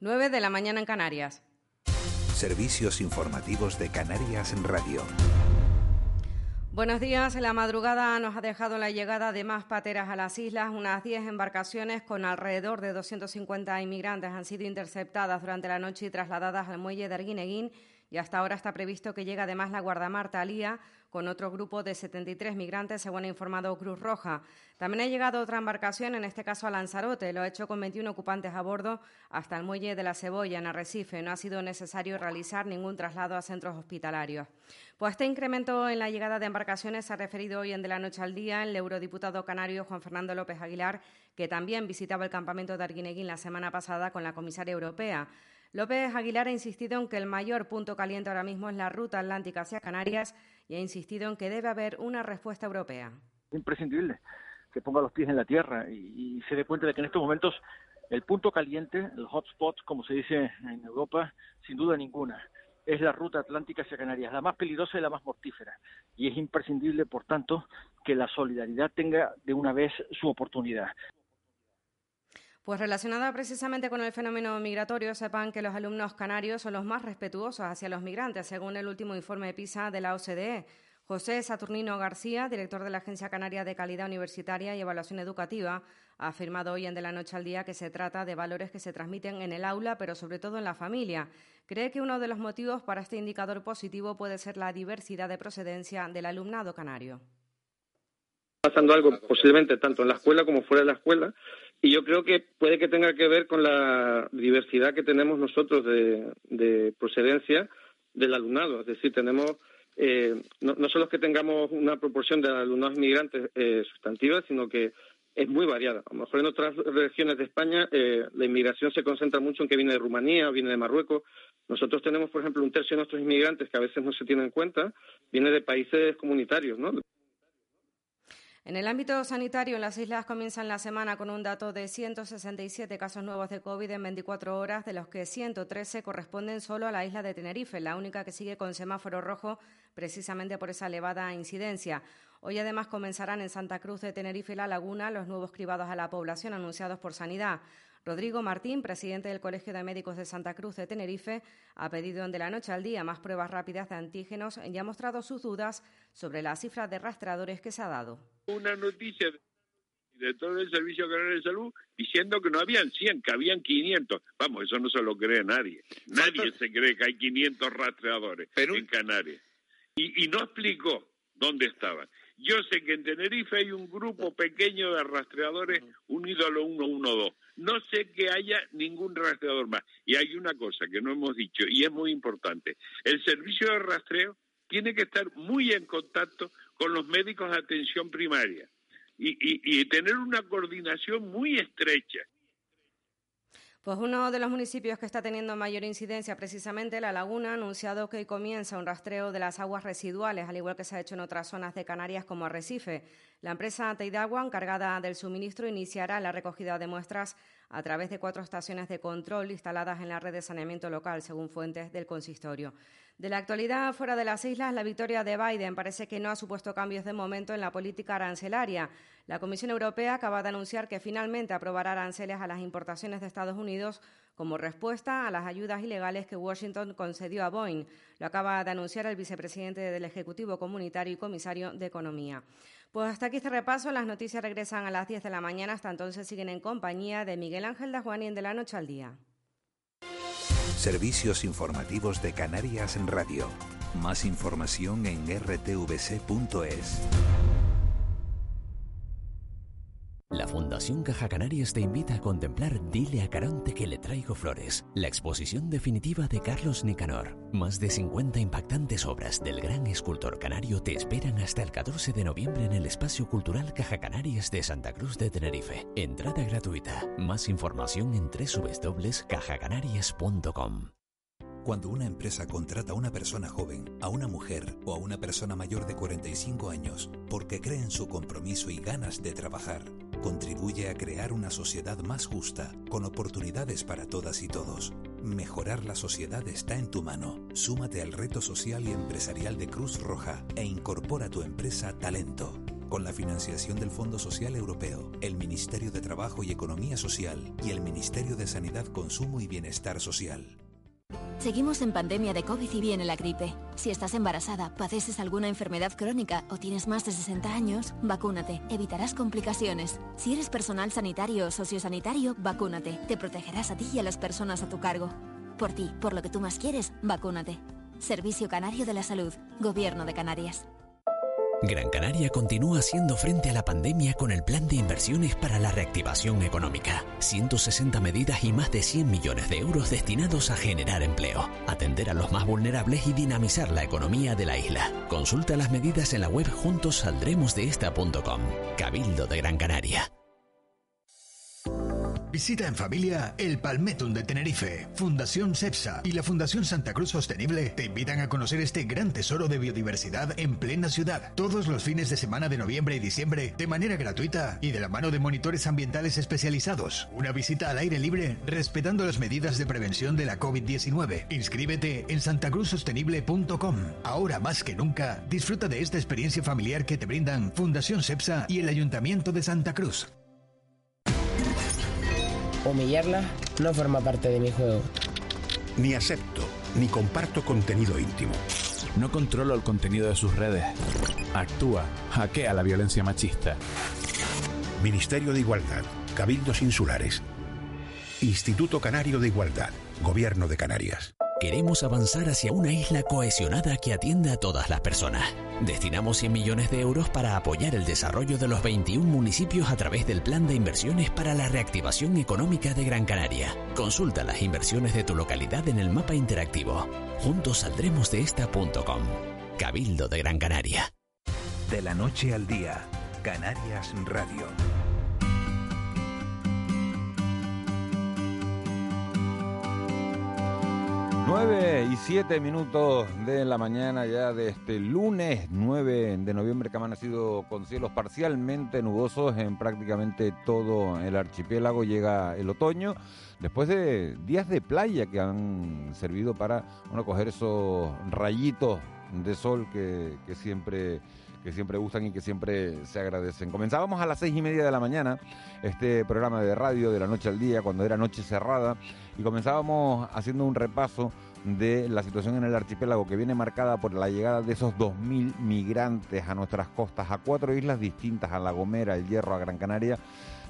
9 de la mañana en Canarias. Servicios informativos de Canarias en Radio. Buenos días. La madrugada nos ha dejado la llegada de más pateras a las islas. Unas 10 embarcaciones con alrededor de 250 inmigrantes han sido interceptadas durante la noche y trasladadas al muelle de Arguineguín y hasta ahora está previsto que llegue además la guardamar Talía con otro grupo de 73 migrantes, según ha informado Cruz Roja. También ha llegado otra embarcación, en este caso a Lanzarote. Lo ha hecho con 21 ocupantes a bordo hasta el muelle de la Cebolla, en Arrecife. No ha sido necesario realizar ningún traslado a centros hospitalarios. Pues este incremento en la llegada de embarcaciones se ha referido hoy en De la Noche al Día el eurodiputado canario Juan Fernando López Aguilar, que también visitaba el campamento de Arguineguín la semana pasada con la comisaria europea. López Aguilar ha insistido en que el mayor punto caliente ahora mismo es la ruta atlántica hacia Canarias y ha insistido en que debe haber una respuesta europea. Es imprescindible que ponga los pies en la tierra y, se dé cuenta de que en estos momentos el punto caliente, el hotspot, como se dice en Europa, sin duda ninguna, es la ruta atlántica hacia Canarias, la más peligrosa y la más mortífera. Y es imprescindible, por tanto, que la solidaridad tenga de una vez su oportunidad. Pues relacionada precisamente con el fenómeno migratorio, sepan que los alumnos canarios son los más respetuosos hacia los migrantes, según el último informe de PISA de la OCDE. José Saturnino García, director de la Agencia Canaria de Calidad Universitaria y Evaluación Educativa, ha afirmado hoy en De la Noche al Día que se trata de valores que se transmiten en el aula, pero sobre todo en la familia. Cree que uno de los motivos para este indicador positivo puede ser la diversidad de procedencia del alumnado canario. Pasando algo posiblemente tanto en la escuela como fuera de la escuela y yo creo que puede que tenga que ver con la diversidad que tenemos nosotros de, procedencia del alumnado. Es decir, tenemos eh, no, solo es que tengamos una proporción de alumnos inmigrantes eh, sustantiva, sino que es muy variada. A lo mejor en otras regiones de España eh, la inmigración se concentra mucho en que viene de Rumanía viene de Marruecos. Nosotros tenemos, por ejemplo, un tercio de nuestros inmigrantes que a veces no se tienen en cuenta, viene de países comunitarios, ¿no? En el ámbito sanitario, las islas comienzan la semana con un dato de 167 casos nuevos de COVID en 24 horas, de los que 113 corresponden solo a la isla de Tenerife, la única que sigue con semáforo rojo precisamente por esa elevada incidencia. Hoy además comenzarán en Santa Cruz de Tenerife y La Laguna los nuevos cribados a la población anunciados por Sanidad. Rodrigo Martín, presidente del Colegio de Médicos de Santa Cruz de Tenerife, ha pedido de la noche al día más pruebas rápidas de antígenos y ha mostrado sus dudas sobre la cifra de rastreadores que se ha dado una noticia de todo el Servicio Canario de Salud diciendo que no habían 100, que habían 500. Vamos, eso no se lo cree nadie. Nadie se cree que hay 500 rastreadores en Canarias. Y, y no explicó dónde estaban. Yo sé que en Tenerife hay un grupo pequeño de rastreadores unidos a los 112. No sé que haya ningún rastreador más. Y hay una cosa que no hemos dicho y es muy importante. El servicio de rastreo tiene que estar muy en contacto con los médicos de atención primaria y, tener una coordinación muy estrecha. Pues uno de los municipios que está teniendo mayor incidencia, precisamente La Laguna, ha anunciado que comienza un rastreo de las aguas residuales, al igual que se ha hecho en otras zonas de Canarias como Arrecife. La empresa Teidagua, encargada del suministro, iniciará la recogida de muestras a través de cuatro estaciones de control instaladas en la red de saneamiento local, según fuentes del consistorio. De la actualidad fuera de las islas, la victoria de Biden parece que no ha supuesto cambios de momento en la política arancelaria. La Comisión Europea acaba de anunciar que finalmente aprobará aranceles a las importaciones de Estados Unidos como respuesta a las ayudas ilegales que Washington concedió a Boeing. Lo acaba de anunciar el vicepresidente del Ejecutivo Comunitario y comisario de Economía. Pues hasta aquí este repaso. Las noticias regresan a las 10 de la mañana. Hasta entonces siguen en compañía de Miguel Ángel Dajuani en De la Noche al Día. Servicios informativos de Canarias en Radio. Más información en rtvc.es. La Fundación Caja Canarias te invita a contemplar Dile a Caronte que le traigo flores, la exposición definitiva de Carlos Nicanor. Más de 50 impactantes obras del gran escultor canario te esperan hasta el 14 de noviembre en el Espacio Cultural Caja Canarias de Santa Cruz de Tenerife. Entrada gratuita. Más información en www.cajacanarias.com. Cuando una empresa contrata a una persona joven, a una mujer o a una persona mayor de 45 años porque cree en su compromiso y ganas de trabajar, contribuye a crear una sociedad más justa, con oportunidades para todas y todos. Mejorar la sociedad está en tu mano. Súmate al reto social y empresarial de Cruz Roja e incorpora tu empresa Talento. Con la financiación del Fondo Social Europeo, el Ministerio de Trabajo y Economía Social y el Ministerio de Sanidad, Consumo y Bienestar Social. Seguimos en pandemia de COVID y viene la gripe. Si estás embarazada, padeces alguna enfermedad crónica o tienes más de 60 años, vacúnate. Evitarás complicaciones. Si eres personal sanitario o sociosanitario, vacúnate. Te protegerás a ti y a las personas a tu cargo. Por ti, por lo que tú más quieres, vacúnate. Servicio Canario de la Salud. Gobierno de Canarias. Gran Canaria continúa haciendo frente a la pandemia con el plan de inversiones para la reactivación económica. 160 medidas y más de 100 millones de euros destinados a generar empleo, atender a los más vulnerables y dinamizar la economía de la isla. Consulta las medidas en la web juntosaldremosdeesta.com. Cabildo de Gran Canaria. Visita en familia el Palmetum de Tenerife. Fundación CEPSA y la Fundación Santa Cruz Sostenible te invitan a conocer este gran tesoro de biodiversidad en plena ciudad. Todos los fines de semana de noviembre y diciembre de manera gratuita y de la mano de monitores ambientales especializados. Una visita al aire libre respetando las medidas de prevención de la COVID-19. Inscríbete en santacruzsostenible.com. Ahora más que nunca, disfruta de esta experiencia familiar que te brindan Fundación CEPSA y el Ayuntamiento de Santa Cruz. Humillarla no forma parte de mi juego. Ni acepto, ni comparto contenido íntimo. No controlo el contenido de sus redes. Actúa, hackea la violencia machista. Ministerio de Igualdad, Cabildos Insulares. Instituto Canario de Igualdad, Gobierno de Canarias. Queremos avanzar hacia una isla cohesionada que atienda a todas las personas. Destinamos 100 millones de euros para apoyar el desarrollo de los 21 municipios a través del Plan de Inversiones para la Reactivación Económica de Gran Canaria. Consulta las inversiones de tu localidad en el mapa interactivo. Juntos saldremos de esta.com. Cabildo de Gran Canaria. De la noche al día, Canarias Radio. 9 y 7 minutos de la mañana ya de este lunes 9 de noviembre que amanecido con cielos parcialmente nubosos en prácticamente todo el archipiélago. Llega el otoño después de días de playa que han servido para bueno, coger esos rayitos de sol que siempre que siempre gustan y que siempre se agradecen. Comenzábamos a las seis y media de la mañana este programa de radio de la noche al día, cuando era noche cerrada, y comenzábamos haciendo un repaso de la situación en el archipiélago que viene marcada por la llegada de esos 2.000 migrantes a nuestras costas, a cuatro islas distintas, a La Gomera, El Hierro, a Gran Canaria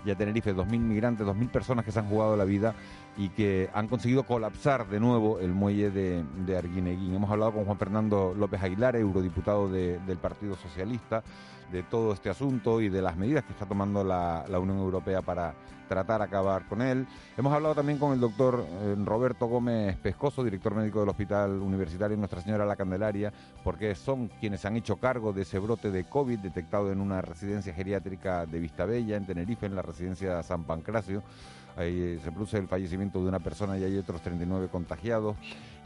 y a Tenerife, 2.000 migrantes, 2.000 personas que se han jugado la vida y que han conseguido colapsar de nuevo el muelle de, de Arguineguín. Hemos hablado con Juan Fernando López Aguilar, eurodiputado del Partido Socialista, de todo este asunto y de las medidas que está tomando la, Unión Europea para tratar acabar con él. Hemos hablado también con el doctor eh, Roberto Gómez Pescoso, director médico del Hospital Universitario Nuestra Señora La Candelaria, porque son quienes han hecho cargo de ese brote de COVID detectado en una residencia geriátrica de Vistabella, en Tenerife, en la residencia San Pancracio. Ahí eh, se produce el fallecimiento de una persona y hay otros 39 contagiados.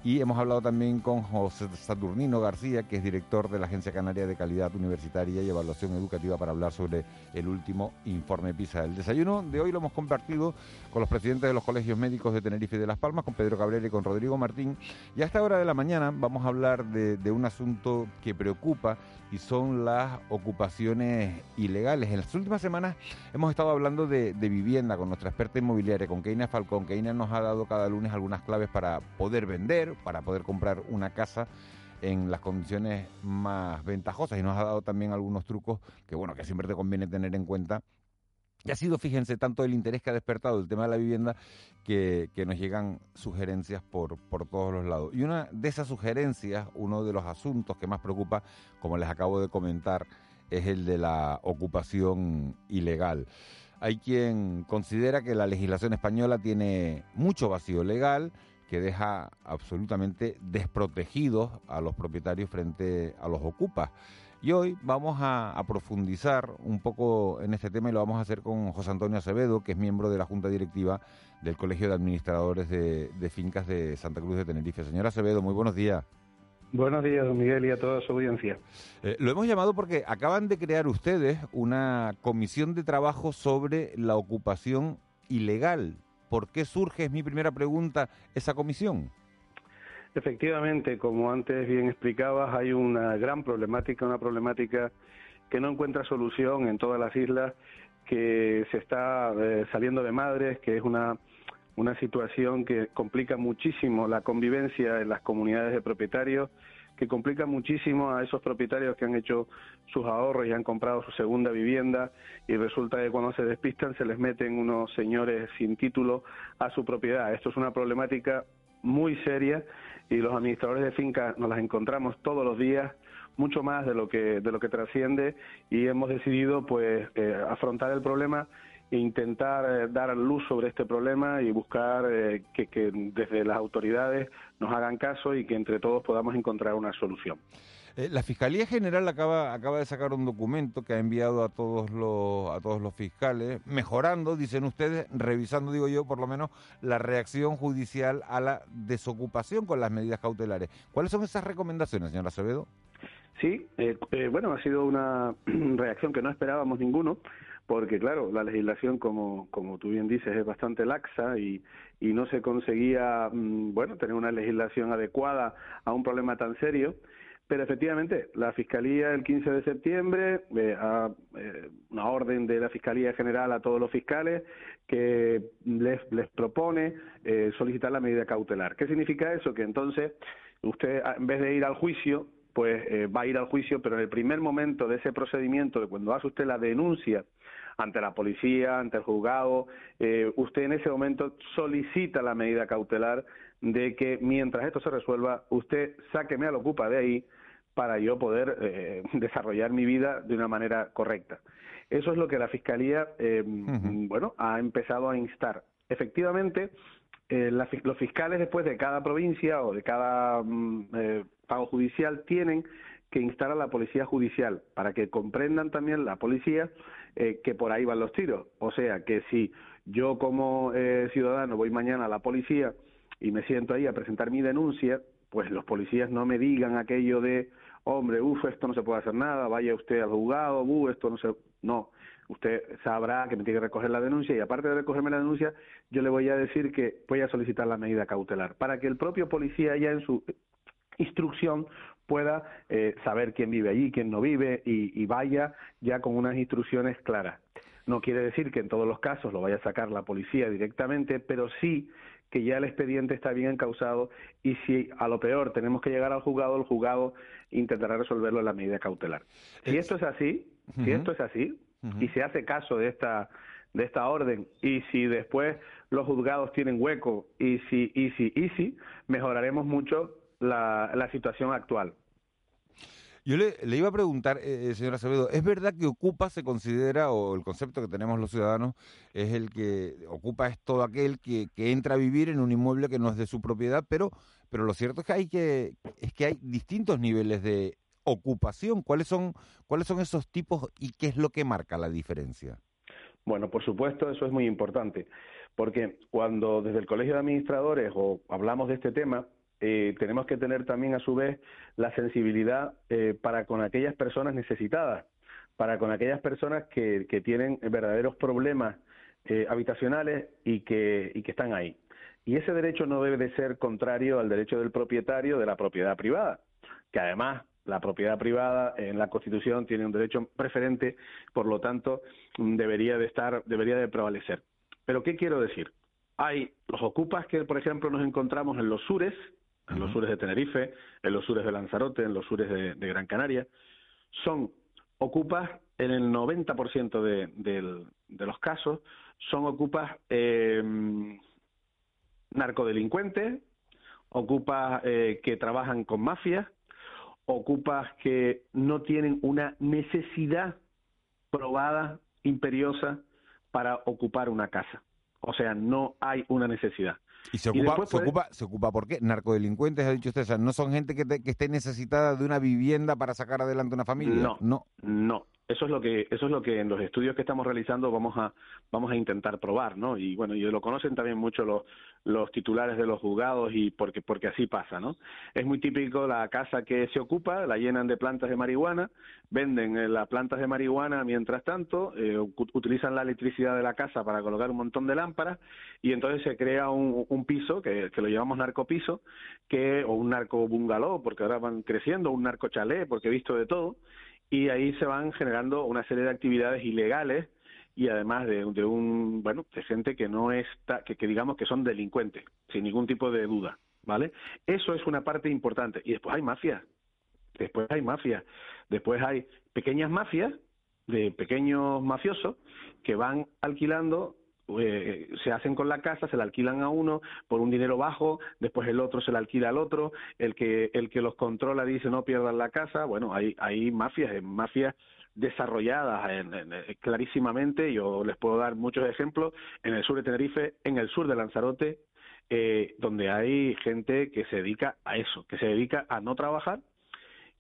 Y hemos hablado también con José Saturnino García, que es director de la Agencia Canaria de Calidad Universitaria y Evaluación Educativa, para hablar sobre el último informe PISA. El desayuno de hoy lo hemos compartido con los presidentes de los colegios médicos de Tenerife y de Las Palmas, con Pedro Cabrera y con Rodrigo Martín. Y a esta hora de la mañana vamos a hablar de, un asunto que preocupa y son las ocupaciones ilegales. En las últimas semanas hemos estado hablando de, vivienda con nuestra experta inmobiliaria, con Keina Falcón. Keina nos ha dado cada lunes algunas claves para poder vender, para poder comprar una casa en las condiciones más ventajosas y nos ha dado también algunos trucos que bueno que siempre te conviene tener en cuenta y ha sido, fíjense, tanto el interés que ha despertado el tema de la vivienda que, nos llegan sugerencias por, por todos los lados. Y una de esas sugerencias, uno de los asuntos que más preocupa, como les acabo de comentar, es el de la ocupación ilegal. Hay quien considera que la legislación española tiene mucho vacío legal, que deja absolutamente desprotegidos a los propietarios frente a los ocupas. Y hoy vamos a, profundizar un poco en este tema y lo vamos a hacer con José Antonio Acevedo, que es miembro de la Junta Directiva del Colegio de Administradores de, Fincas de Santa Cruz de Tenerife. Señor Acevedo, muy buenos días. Buenos días, don Miguel, y a toda su audiencia. Eh, lo hemos llamado porque acaban de crear ustedes una comisión de trabajo sobre la ocupación ilegal. ¿Por qué surge, es mi primera pregunta, esa comisión? Efectivamente, como antes bien explicabas, hay una gran problemática, una problemática que no encuentra solución en todas las islas, que se está eh, saliendo de madres, que es una una situación que complica muchísimo la convivencia en las comunidades de propietarios, que complica muchísimo a esos propietarios que han hecho sus ahorros y han comprado su segunda vivienda y resulta que cuando se despistan se les meten unos señores sin título a su propiedad. Esto es una problemática muy seria y los administradores de fincas nos las encontramos todos los días mucho más de lo que de lo que trasciende y hemos decidido pues eh, afrontar el problema intentar eh, dar luz sobre este problema y buscar eh, que, desde las autoridades nos hagan caso y que entre todos podamos encontrar una solución. Eh, la Fiscalía General acaba, acaba de sacar un documento que ha enviado a todos los a todos los fiscales, mejorando, dicen ustedes, revisando, digo yo, por lo menos, la reacción judicial a la desocupación con las medidas cautelares. ¿Cuáles son esas recomendaciones, señora Acevedo? Sí, bueno, ha sido una reacción que no esperábamos ninguno porque claro, la legislación, como, como tú bien dices, es bastante laxa y, y no se conseguía, mm, bueno, tener una legislación adecuada a un problema tan serio. Pero efectivamente, la Fiscalía el 15 de septiembre, eh, a, eh, una orden de la Fiscalía General a todos los fiscales que les, les propone eh, solicitar la medida cautelar. ¿Qué significa eso? Que entonces usted, en vez de ir al juicio, pues va a ir al juicio, pero en el primer momento de ese procedimiento, de cuando hace usted la denuncia ante la policía, ante el juzgado, eh, usted en ese momento solicita la medida cautelar de que mientras esto se resuelva, usted sáqueme a la ocupa de ahí para yo poder eh, desarrollar mi vida de una manera correcta. Eso es lo que la Fiscalía, eh, bueno, ha empezado a instar. Efectivamente, los fiscales después de cada provincia o de cada mm, pago judicial tienen que instar a la policía judicial para que comprendan también la policía eh, que por ahí van los tiros. O sea, que si yo como eh, ciudadano voy mañana a la policía y me siento ahí a presentar mi denuncia, pues los policías no me digan aquello de, hombre, uff, esto no se puede hacer nada, vaya usted al juzgado, uh, esto no se... No, usted sabrá que me tiene que recoger la denuncia y aparte de recogerme la denuncia, yo le voy a decir que voy a solicitar la medida cautelar para que el propio policía ya en su instrucción pueda eh, saber quién vive allí, quién no vive y, vaya ya con unas instrucciones claras. No quiere decir que en todos los casos lo vaya a sacar la policía directamente, pero sí que ya el expediente está bien encausado y si a lo peor tenemos que llegar al juzgado, el juzgado intentará resolverlo en la medida cautelar. Si esto es así, si esto es así y se hace caso de esta de esta orden y si después los juzgados tienen hueco y si y si y si mejoraremos mucho la, situación actual. Yo le, iba a preguntar, eh, eh, señora Acevedo, ¿es verdad que ocupa se considera, o el concepto que tenemos los ciudadanos, es el que ocupa es todo aquel que, que, entra a vivir en un inmueble que no es de su propiedad, pero, pero lo cierto es que hay que, es que hay distintos niveles de ocupación. ¿Cuáles son, ¿Cuáles son esos tipos y qué es lo que marca la diferencia? Bueno, por supuesto, eso es muy importante, porque cuando desde el Colegio de Administradores o hablamos de este tema, eh, tenemos que tener también a su vez la sensibilidad eh, para con aquellas personas necesitadas, para con aquellas personas que, tienen verdaderos problemas eh, habitacionales y que, y que están ahí. Y ese derecho no debe de ser contrario al derecho del propietario de la propiedad privada, que además la propiedad privada en la Constitución tiene un derecho preferente, por lo tanto debería de estar, debería de prevalecer. Pero qué quiero decir? Hay los ocupas que, por ejemplo, nos encontramos en los sures, en los sures de Tenerife, en los sures de Lanzarote, en los sures de, Gran Canaria, son ocupas en el 90% de, de, los casos, son ocupas eh, narcodelincuentes, ocupas eh, que trabajan con mafias, ocupas que no tienen una necesidad probada, imperiosa, para ocupar una casa. O sea, no hay una necesidad. ¿Y se ocupa, se, ocupa, se ocupa por qué? Narcodelincuentes, ha dicho usted. O sea, no son gente que, que esté necesitada de una vivienda para sacar adelante una familia. No, no, no. Eso es lo que eso es lo que en los estudios que estamos realizando vamos a vamos a intentar probar, ¿no? Y bueno, y lo conocen también mucho los los titulares de los juzgados y porque porque así pasa, ¿no? Es muy típico la casa que se ocupa, la llenan de plantas de marihuana, venden eh, las plantas de marihuana mientras tanto, eh, utilizan la electricidad de la casa para colocar un montón de lámparas y entonces se crea un, piso que, que lo llamamos narcopiso, que o un narco bungalow porque ahora van creciendo, un narco chalet porque he visto de todo y ahí se van generando una serie de actividades ilegales y además de, un bueno de gente que no está que, que digamos que son delincuentes sin ningún tipo de duda vale eso es una parte importante. Y después hay mafias después hay mafias después hay pequeñas mafias de pequeños mafiosos que van alquilando eh, se hacen con la casa, se la alquilan a uno por un dinero bajo, después el otro se la alquila al otro, el que el que los controla dice no pierdan la casa, bueno, hay hay mafias, mafias desarrolladas clarísimamente, yo les puedo dar muchos ejemplos. En el sur de Tenerife, en el sur de Lanzarote, eh, donde hay gente que se dedica a eso, que se dedica a no trabajar,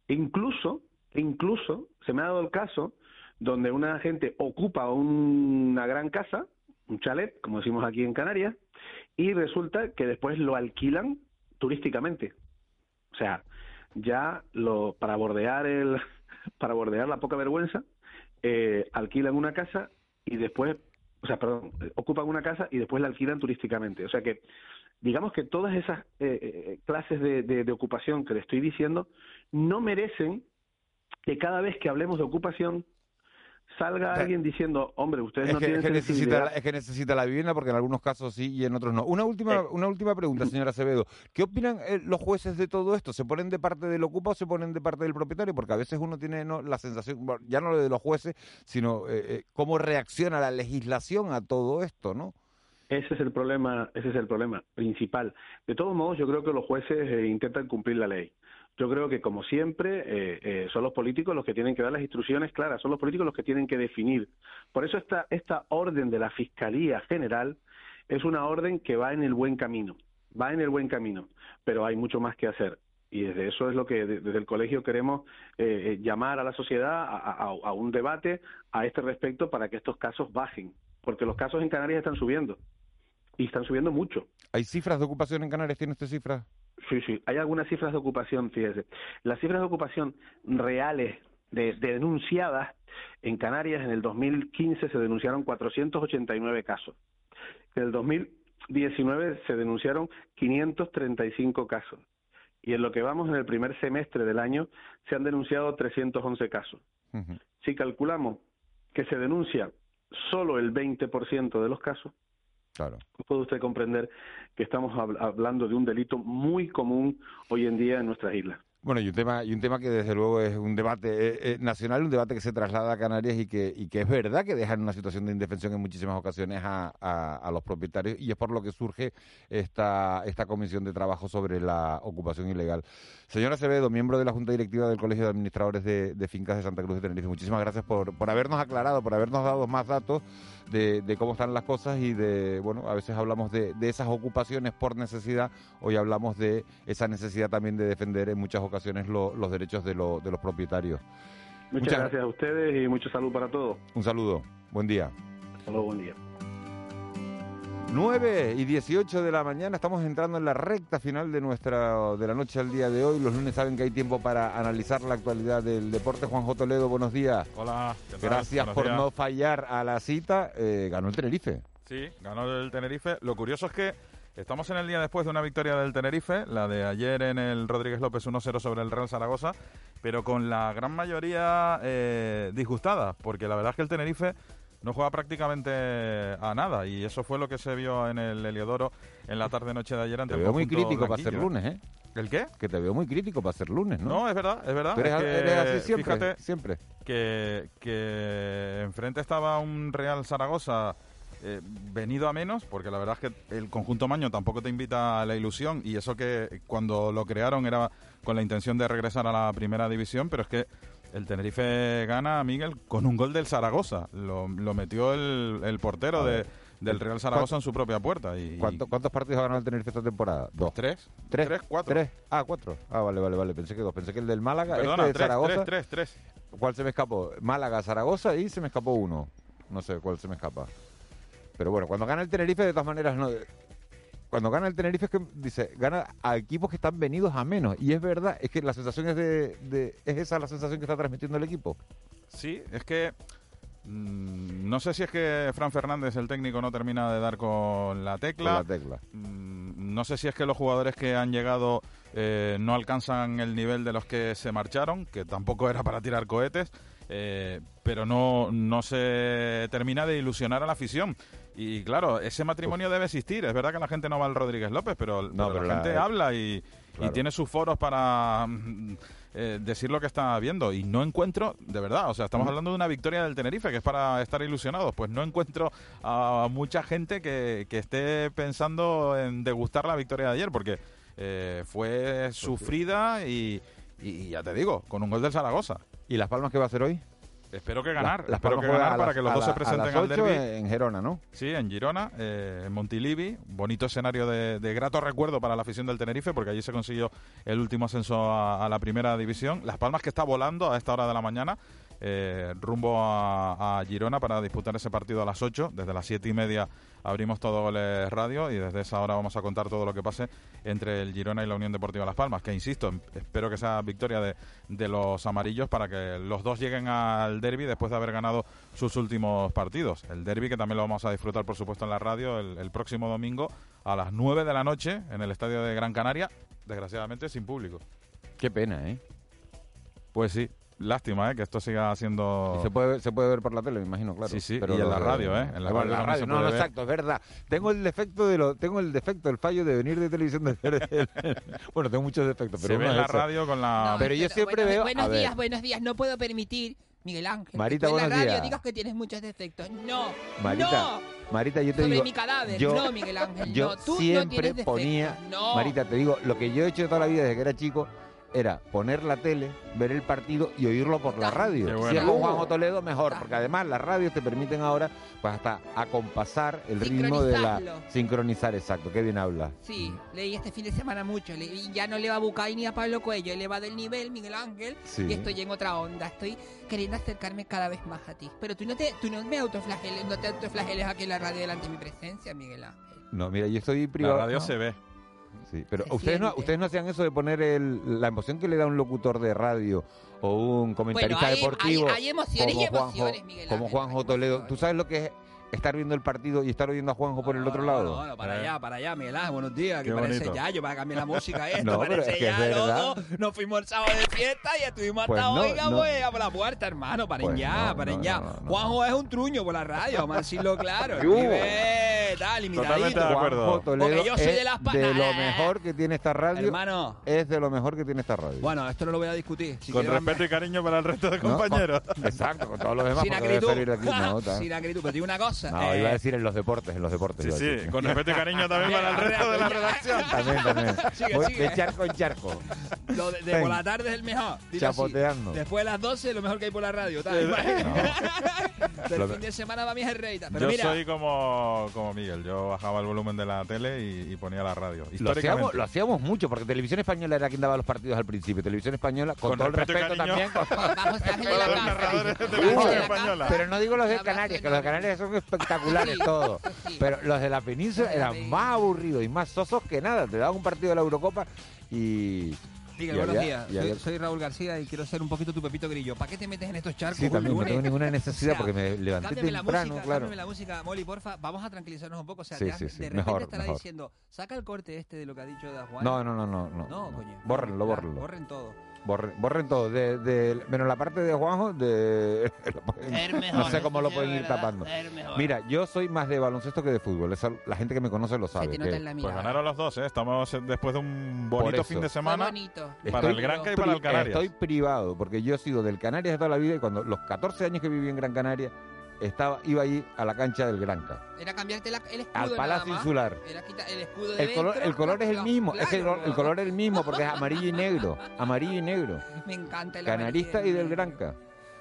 incluso, incluso se me ha dado el caso donde una gente ocupa una gran casa, un chalet, como decimos aquí en Canarias, y resulta que después lo alquilan turísticamente. O sea, ya lo para bordear el para bordear la poca vergüenza eh, alquilan una casa y después, o sea, perdón, ocupan una casa y después la alquilan turísticamente. O sea que digamos que todas esas eh, eh, clases de, de ocupación que le estoy diciendo no merecen que cada vez que hablemos de ocupación salga alguien diciendo, hombre, ustedes no tienen que necesita, Es que necesita la vivienda porque en algunos casos sí y en otros no. Una última, eh. una última pregunta, señora Acevedo. ¿Qué opinan eh, los jueces de todo esto? ¿Se ponen de parte del ocupa o se ponen de parte del propietario? Porque a veces uno tiene ¿no? la sensación, ya no lo de los jueces, sino eh, cómo reacciona la legislación a todo esto, ¿no? Ese es el problema, ese es el problema principal. De todos modos, yo creo que los jueces intentan cumplir la ley. Yo creo que, como siempre, eh, eh, son los políticos los que tienen que dar las instrucciones claras, son los políticos los que tienen que definir. Por eso esta, esta orden de la Fiscalía General es una orden que va en el buen camino, va en el buen camino, pero hay mucho más que hacer. Y desde eso es lo que desde el colegio queremos eh, llamar a la sociedad a un debate a este respecto para que estos casos bajen, porque los casos en Canarias están subiendo y están subiendo mucho. ¿Hay cifras de ocupación en Canarias? ¿Tiene usted cifras? Sí, sí. Hay algunas cifras de ocupación, fíjese. Las cifras de ocupación reales de, denunciadas en Canarias en el 2015 se denunciaron 489 casos. En el 2019 se denunciaron 535 casos. Y en lo que vamos en el primer semestre del año se han denunciado 311 casos. Si calculamos que se denuncia solo el 20% de los casos, Claro. Puede usted comprender que estamos hablando de un delito muy común hoy en día en nuestras islas. Bueno, y un tema y un tema que desde luego es un debate eh, eh, nacional, un debate que se traslada a Canarias y que y que es verdad que deja en una situación de indefensión en muchísimas ocasiones a, los propietarios y es por lo que surge esta esta comisión de trabajo sobre la ocupación ilegal. Señora Acevedo, miembro de la Junta Directiva del Colegio de Administradores de, Fincas de Santa Cruz de Tenerife, muchísimas gracias por, por habernos aclarado, por habernos dado más datos de, de, cómo están las cosas y de, bueno, a veces hablamos de, de esas ocupaciones por necesidad, hoy hablamos de esa necesidad también de defender en muchas ocasiones los derechos de, de los propietarios. Muchas, gracias a ustedes y mucho salud para todos. Un saludo, buen día. Saludos, buen día. 9 y 18 de la mañana, estamos entrando en la recta final de nuestra de la noche al día de hoy. Los lunes saben que hay tiempo para analizar la actualidad del deporte. Juanjo Toledo, buenos días. Hola, Gracias por no fallar a la cita. Eh, ganó el Tenerife. Sí, ganó el Tenerife. Lo curioso es que estamos en el día después de una victoria del Tenerife, la de ayer en el Rodríguez López 1-0 sobre el Real Zaragoza, pero con la gran mayoría eh, disgustada, porque la verdad es que el Tenerife no juega prácticamente a nada y eso fue lo que se vio en el Heliodoro en la tarde-noche de ayer ante Te veo muy crítico para ser lunes, ¿eh? ¿El qué? Que te veo muy crítico para ser lunes, ¿no? No, es verdad, es verdad. Pero eres, así siempre, fíjate siempre. Que, que enfrente estaba un Real Zaragoza eh, venido a menos, porque la verdad es que el conjunto Maño tampoco te invita a la ilusión y eso que cuando lo crearon era con la intención de regresar a la primera división, pero es que El Tenerife gana, Miguel, con un gol del Zaragoza. Lo, metió el, portero de, del Real Zaragoza en su propia puerta. Y, ¿Cuántos partidos ha ganado el Tenerife esta temporada? ¿Dos? ¿Tres? ¿Tres? ¿Tres? ¿Cuatro? ¿Tres? Ah, cuatro. Ah, vale, vale, vale. Pensé que dos. Pensé que el del Málaga, Perdona, este de Zaragoza. Tres, tres, tres. ¿Cuál se me escapó? Málaga, Zaragoza y se me escapó uno. No sé cuál se me escapa. Pero bueno, cuando gana el Tenerife, de todas maneras, no, cuando gana el Tenerife es que dice, gana a equipos que están venidos a menos. Y es verdad, es que la sensación es de, es esa la sensación que está transmitiendo el equipo. Sí, es que mm, no sé si es que Fran Fernández, el técnico, no termina de dar con la tecla. la tecla. Mm, no sé si es que los jugadores que han llegado eh, no alcanzan el nivel de los que se marcharon, que tampoco era para tirar cohetes. Eh, pero no, no se termina de ilusionar a la afición. Y claro, ese matrimonio debe existir. Es verdad que la gente no va al Rodríguez López, pero, la, gente habla y, tiene sus foros para mm, eh, decir lo que está viendo. Y no encuentro, de verdad, o sea, estamos hablando de una victoria del Tenerife, que es para estar ilusionados. Pues no encuentro a mucha gente que, esté pensando en degustar la victoria de ayer, porque eh, fue pues sufrida y, y ya te digo, con un gol del Zaragoza. ¿Y Las Palmas qué va a hacer hoy? Espero que ganar. espero que ganar para que los dos se presenten al derby. En Girona, ¿no? Sí, en Girona, eh, en Montilivi. Bonito escenario de, grato recuerdo para la afición del Tenerife, porque allí se consiguió el último ascenso a, la primera división. Las Palmas que está volando a esta hora de la mañana. Eh, rumbo a, a, Girona para disputar ese partido a las 8. Desde las 7 y media abrimos todo el Radio y desde esa hora vamos a contar todo lo que pase entre el Girona y la Unión Deportiva Las Palmas, que insisto, em, espero que sea victoria de, de los amarillos para que los dos lleguen al derby después de haber ganado sus últimos partidos. El derby que también lo vamos a disfrutar, por supuesto, en la radio el, el próximo domingo a las 9 de la noche en el estadio de Gran Canaria, desgraciadamente sin público. Qué pena, ¿eh? Pues sí, Lástima, ¿eh? Que esto siga siendo... se puede, se puede ver por la tele, me imagino, claro. Sí, sí, pero y en la radio, ¿eh? En la, radio, no, no, exacto, es verdad. Tengo el defecto de lo, tengo el defecto, el fallo de venir de televisión de Bueno, tengo muchos defectos, pero... Se ve en la radio con la... pero yo siempre veo... Buenos días, buenos días, no puedo permitir... Miguel Ángel, Marita, que tú en la radio digas que tienes muchos defectos. No, Marita, no. Marita, yo te Sobre digo... mi cadáver, yo, no, Miguel Ángel, yo no. Tú siempre no tienes ponía... No. Marita, te digo, lo que yo he hecho toda la vida desde que era chico era poner la tele, ver el partido y oírlo por la radio. Si es con Juanjo Toledo, mejor, porque además las radios te permiten ahora pues hasta acompasar el ritmo de la... Sincronizar, exacto. Qué bien habla. Sí, leí este fin de semana mucho. y ya no le va a Bucay ni a Pablo Cuello, le va del nivel, Miguel Ángel, y estoy en otra onda. Estoy queriendo acercarme cada vez más a ti. Pero tú no te, tú no me autoflageles, no te autoflageles aquí en la radio delante de mi presencia, Miguel Ángel. No, mira, yo estoy privado. La radio se ve. Sí, pero ustedes no, ustedes no hacían eso de poner el, la emoción que le da un locutor de radio o un comentarista deportivo. Hay, emociones como y emociones, Juanjo, Miguel Como Juanjo Toledo. ¿Tú sabes lo que es estar viendo el partido y estar oyendo a Juanjo por el otro lado. No, no, para allá, para allá, Miguel Ángel, buenos días, que parece ya, yo para cambiar la música esto, no, parece pero es que ya, es loco, nos fuimos el sábado de fiesta y estuvimos pues hasta no, hoy, no. pues, a por la puerta, hermano, paren Pues ya, no, paren no, ya. no, no, Juanjo es un truño por la radio, vamos a decirlo claro, tal, Totalmente de limitadito. acuerdo. Juanjo Toledo Porque yo soy es de las de lo mejor que tiene esta radio. Hermano. Es de lo mejor que tiene esta radio. Bueno, esto no lo voy a discutir. Si Con respeto y cariño para el resto de ¿No? compañeros. Exacto, con todos los demás. sin acritud. no, sin acritud, pero digo una cosa. No, eh, iba a decir en los deportes, en los deportes. Sí, sí, con respeto y cariño también para el resto de la redacción. También, también. Sigue, Voy sigue. De charco en charco. Lo de, por la tarde es el mejor. Chapoteando. Después de las 12, lo mejor que hay por la radio. Tal. Del Lo- fin de semana va mi reita. Pero Yo mira, soy como, como Miguel, yo bajaba el volumen de la tele y, y ponía la radio. Lo hacíamos, lo hacíamos mucho, porque Televisión Española era quien daba los partidos al principio. Televisión Española, con, Con todo el respeto también. con- la de televisión española. Pero no digo los de Canarias, que los de. Canarias son espectaculares todos. Sí. Pero los de la península eran más aburridos y más sosos que nada. Te daban un partido de la Eurocopa y. Miguel, buenos había- días. Soy, soy Raúl García y quiero ser un poquito tu Pepito Grillo. ¿Para qué te metes en estos charcos? Sí, también no tengo ninguna necesidad O sea, porque me levanté temprano, música, claro. la música, Molly, porfa. Vamos a tranquilizarnos un poco. O sea, Sí, sí, sí. de repente Mejor, estará mejor. diciendo, saca el corte este de lo que ha dicho Da Juan. No, no, no, no. No, No, coño. Bórrenlo, bórrenlo. Borren todo. Borren, borren todo, de, de- menos la parte de Juanjo, de, pueden- mejor, no sé cómo lo pueden ir verdad, tapando. Mira, yo soy más de baloncesto que de fútbol, la gente que me conoce lo sabe. que la Pues ganaron los dos, ¿eh? Estamos después de un bonito eso. fin de semana bonito. para Estoy el Granca y para el Canarias. Estoy privado, porque yo he sido del Canarias de toda la vida y cuando los 14 años que viví en Gran Canaria, estaba, iba allí a la cancha del Granca. Era cambiarte la- el escudo. Al Palacio nada más. Insular. Era quitar el escudo de El color, dentro. el color es el Claro, mismo, es que el, el color es el mismo porque es amarillo y negro, amarillo y negro. Me encanta el Canarista amarillo. y del Granca.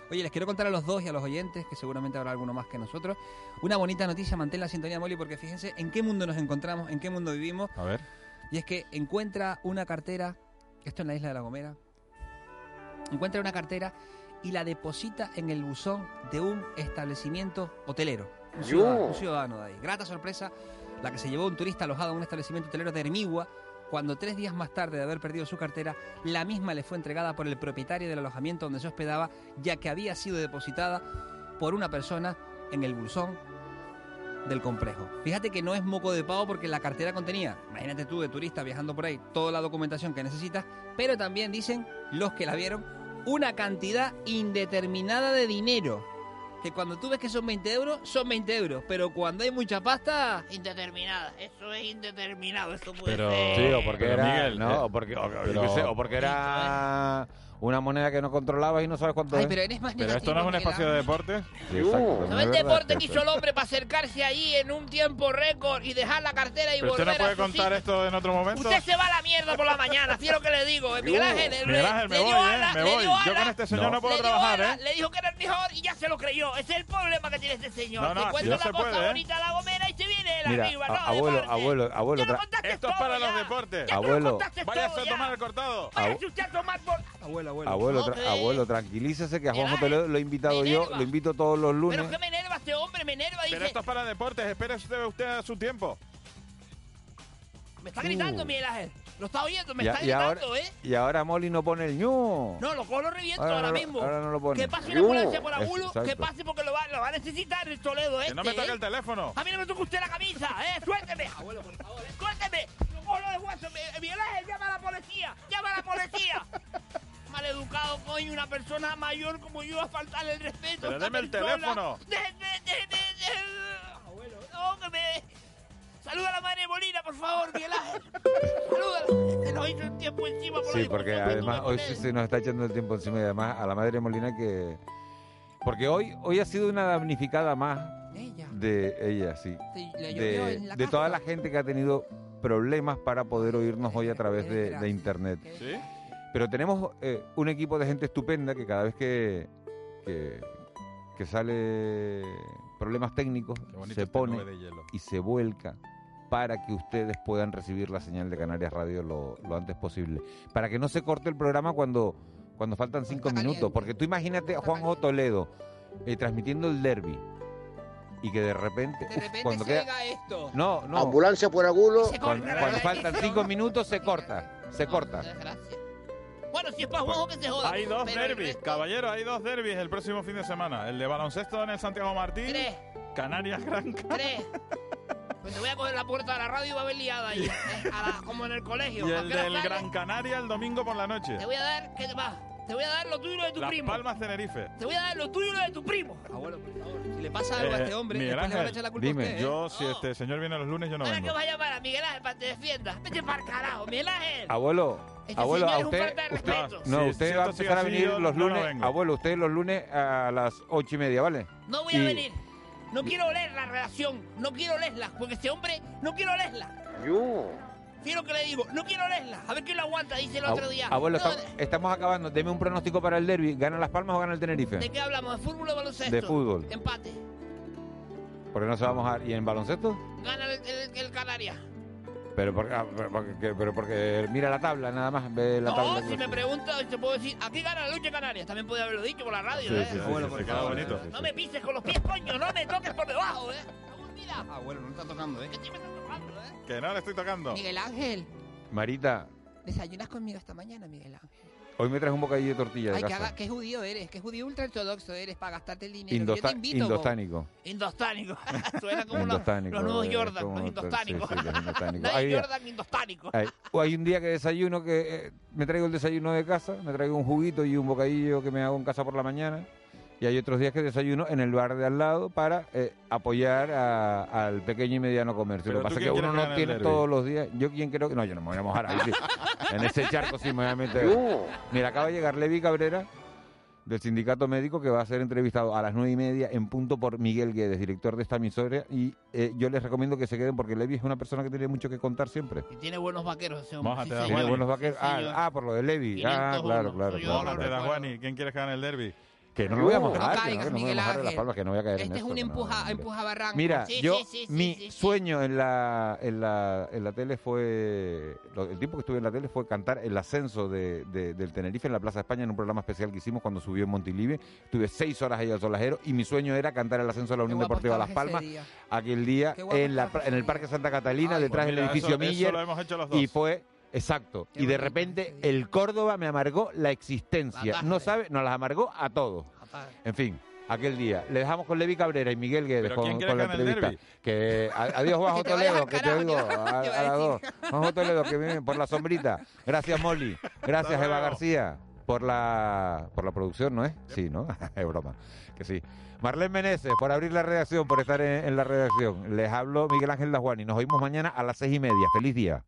Oye, les quiero contar a los dos y a los oyentes, que seguramente habrá alguno más que nosotros, una bonita noticia, mantén la sintonía, Molly, porque fíjense en qué mundo nos encontramos, en qué mundo vivimos. A ver. Y es que encuentra una cartera, esto en la isla de La Gomera, encuentra una cartera y la deposita en el buzón de un establecimiento hotelero. Un ciudadano, un ciudadano de ahí. Grata sorpresa, la que se llevó un turista alojado en un establecimiento hotelero de Hermigua, cuando tres días más tarde de haber perdido su cartera, la misma le fue entregada por el propietario del alojamiento donde se hospedaba, ya que había sido depositada por una persona en el buzón del complejo. Fíjate que no es moco de pavo porque la cartera contenía, imagínate tú de turista viajando por ahí, toda la documentación que necesitas, pero también dicen los que la vieron una cantidad indeterminada de dinero. Que cuando tú ves que son 20 euros, son 20 euros, pero cuando hay mucha pasta, Indeterminada. Eso es indeterminado. Eso puede Pero- ser. Sí, o porque Pero, era, Miguel, no, eh, o porque, o, yo pero- qué sé, o porque era una moneda que no controlabas y no sabes cuánto Ay, es. pero eres más Pero esto no es un espacio de deporte. Sí, exacto, ¿Sabe también el es deporte que hizo el hombre para acercarse ahí en un tiempo récord y dejar la cartera y Pero usted volver no puede a su contar sitio? esto en otro momento. Usted se va a la mierda por la mañana, fiero que le digo. eh, Miguel Ángel, le- Miguel Ángel, me voy, dio eh, alas, me le voy. dio Yo con este señor no puedo le dio trabajar, alas, ¿eh? Le dijo que era el mejor y ya se lo creyó. Ese es el problema que tiene este señor. No, no, Te no una se cosa ¿eh? bonita a la gomera y se Mira, arriba. no, abuelo, abuelo, abuelo, tra- Esto es para los deportes. Abuelo, Váyase a tomar el cortado. Abuelo, abuelo. abuelo, tra- abuelo, tranquilícese que a Juanjo Toledo lo he invitado yo, lo invito todos los lunes. Pero que me enerva este hombre, me enerva. Pero Dice, esto es para deportes. Espere usted, usted a su tiempo. me está gritando Uh. Miguel Ángel. Lo está oyendo, me está y, ahora, gritando, ¿eh? y ahora Molly no pone el ñu. No, lo cojo, lo reviento Ahora ahora, no lo- mismo. ahora no lo pone. Que pase una ambulancia por exacto. que pase porque lo va, lo va a necesitar el Toledo este. Que no me toque ¿eh? el teléfono. A mí no me toca usted la camisa, ¿eh? Suélteme. Abuelo, por favor, ¿eh? Suélteme. Lo cojo de hueso. Me- Miguel Ángel, llama a la policía. Llama a la policía. Maleducado, coño, una persona mayor como yo a faltarle el respeto. Pero deme el teléfono. De, de, de, de, de- Abuelo, no, que me... Saluda a la madre Molina, por favor, Miguel Ángel. El tiempo encima por la Sí, porque además hoy sí se nos está echando el tiempo encima y además a la madre Molina que... Porque hoy, hoy ha sido una damnificada más Ella. de ella, sí. De, la toda la gente que ha tenido problemas para poder oírnos hoy a través de, internet. ¿Sí? Pero tenemos eh, un equipo de gente estupenda que cada vez que, que, que sale problemas técnicos se esta pone nube de hielo. y se vuelca para que ustedes puedan recibir la señal de Canarias Radio lo, lo antes posible. Para que no se corte el programa cuando, cuando faltan cinco está minutos. caliente. Porque tú imagínate a Juanjo Toledo eh, transmitiendo el derby y que de repente, De uf, repente cuando se queda... esto. No, no. Ambulancia por agulo. Se Cuando, corta. cuando faltan cinco minutos se corta, se corta. Desgracia. Bueno, si es para Juanjo que se joda. Hay dos derbis, resto- caballero, hay dos derbis el próximo fin de semana. El de baloncesto en el Santiago Martín, Tres, Canarias Granca. tres. Pues te voy a coger la puerta de la radio y va a haber liada ahí. ¿eh? A la- como en el colegio. Y ¿A el del? Gran Canaria el domingo por la noche. Te voy a dar, ¿qué te va? Te voy a dar lo tuyo y lo de tu Las primo. Palmas Tenerife. Te voy a dar lo tuyo y lo de tu primo. Abuelo, por favor. Si le pasa algo a Eh, este hombre, Miguel después le van a Ángel, echar la culpa dime, a usted, ¿eh? Yo, si este señor viene los lunes, yo no Ahora que vengo. vas a llamar a Miguel Ángel para que te defienda. Vete para el carajo, Miguel Ángel. Abuelo, Este abuelo, a es un usted, falta de usted- respeto. no, usted si va a empezar a venir yo los lunes, abuelo, usted los lunes a las ocho y media, ¿vale? No voy a venir. No quiero oler la relación. No quiero olerla. Porque este hombre no quiero olerla. Yo. Fíjate lo que le digo. No quiero olerla. A ver quién lo aguanta, dice el Ab- otro día. Abuelo, No, estamos, estamos acabando. Deme un pronóstico para el derby. ¿Gana Las Palmas o gana el Tenerife? ¿De qué hablamos? ¿De fútbol o baloncesto? De fútbol. Empate. Porque no se vamos a... ¿Y en baloncesto? Gana el, el, el Canarias. Pero porque, ah, pero porque, pero porque mira la tabla, nada más. Ve la tabla. No, si me preguntas, te puedo decir, aquí gana la lucha Canarias. También podía haberlo dicho por la radio, Sí, ¿eh? sí, sí, Bueno, sí, se sí, queda sí, bonito. No me pises con los pies, coño. No me toques por debajo, ¿eh? Mira. Ah, bueno, no está tocando, ¿eh? Que sí me está tocando, ¿eh? Que no le estoy tocando. Miguel Ángel, Marita, desayunas conmigo esta mañana, Miguel Ángel. Hoy me traes un bocadillo de tortilla de Ay, que, casa. haga, que judío eres, que judío ultraortodoxo eres para gastarte el dinero. Indosta- Yo te invito. indostánico. Indostánico. Suena como los, los nuevos eh, Jordan, como- los indostánicos. sí, sí, los indostánicos. Hay Jordan indostánico. Hay, o hay un día que desayuno que eh, me traigo el desayuno de casa, me traigo un juguito y un bocadillo que me hago en casa por la mañana. Y hay otros días que desayuno en el bar de al lado para eh, apoyar a- al pequeño y mediano comercio. Lo que pasa es que uno quieres no que tiene todos los días. Yo quien creo que. No, yo no me voy a mojar ahí. sí. en ese charco sí me voy a meter. Mira, acaba de llegar Levi Cabrera del sindicato médico que va a ser entrevistado a las nueve y media en punto por Miguel Guedes, director de esta emisora. Y eh, yo les recomiendo que se queden porque Levi es una persona que tiene mucho que contar siempre. Y tiene buenos vaqueros ese hombre. Mójate, sí. Tiene buenos vaqueros. Ah, ah, por lo de Levi. Ah, 501, claro, claro. claro, claro. ¿Quién quiere ganar el derby? Que no me voy a No mojar, no, caigas, que no me voy a mojar de las palmas, que no voy a caer en Este es un no, empuja, empuja barranco. Mira, Sí, yo, sí, sí, sí, mi sueño en la, en, la, en la tele fue, el tiempo que estuve en la tele fue cantar el ascenso de, de- del Tenerife en la Plaza España en un programa especial que hicimos cuando subió en Montilive. Estuve seis horas ahí al solajero y mi sueño era cantar el ascenso de la Unión Deportiva Las Palmas día. aquel día en, la, en el Parque Santa Catalina, Ay, detrás del edificio eso- eso Miller. lo hemos hecho los dos. Y fue, exacto. Qué Y de bonito repente día. el Córdoba me amargó la existencia. La No sabe, nos las amargó a todos. En fin, aquel día. Le dejamos con Levi Cabrera y Miguel Guedes ¿Pero con, la entrevista. Que, adiós, Juanjo Toledo, que te decir. Juanjo Toledo, que viene por la sombrita. Gracias, Molly. Gracias, Eva. García, por la, por la producción, ¿no es? Sí, ¿no? es broma. Que sí. Marlene Meneses, por abrir la redacción, por estar en, en la redacción. Les hablo Miguel Ángel Lajuani. Nos oímos mañana a las seis y media. Feliz día.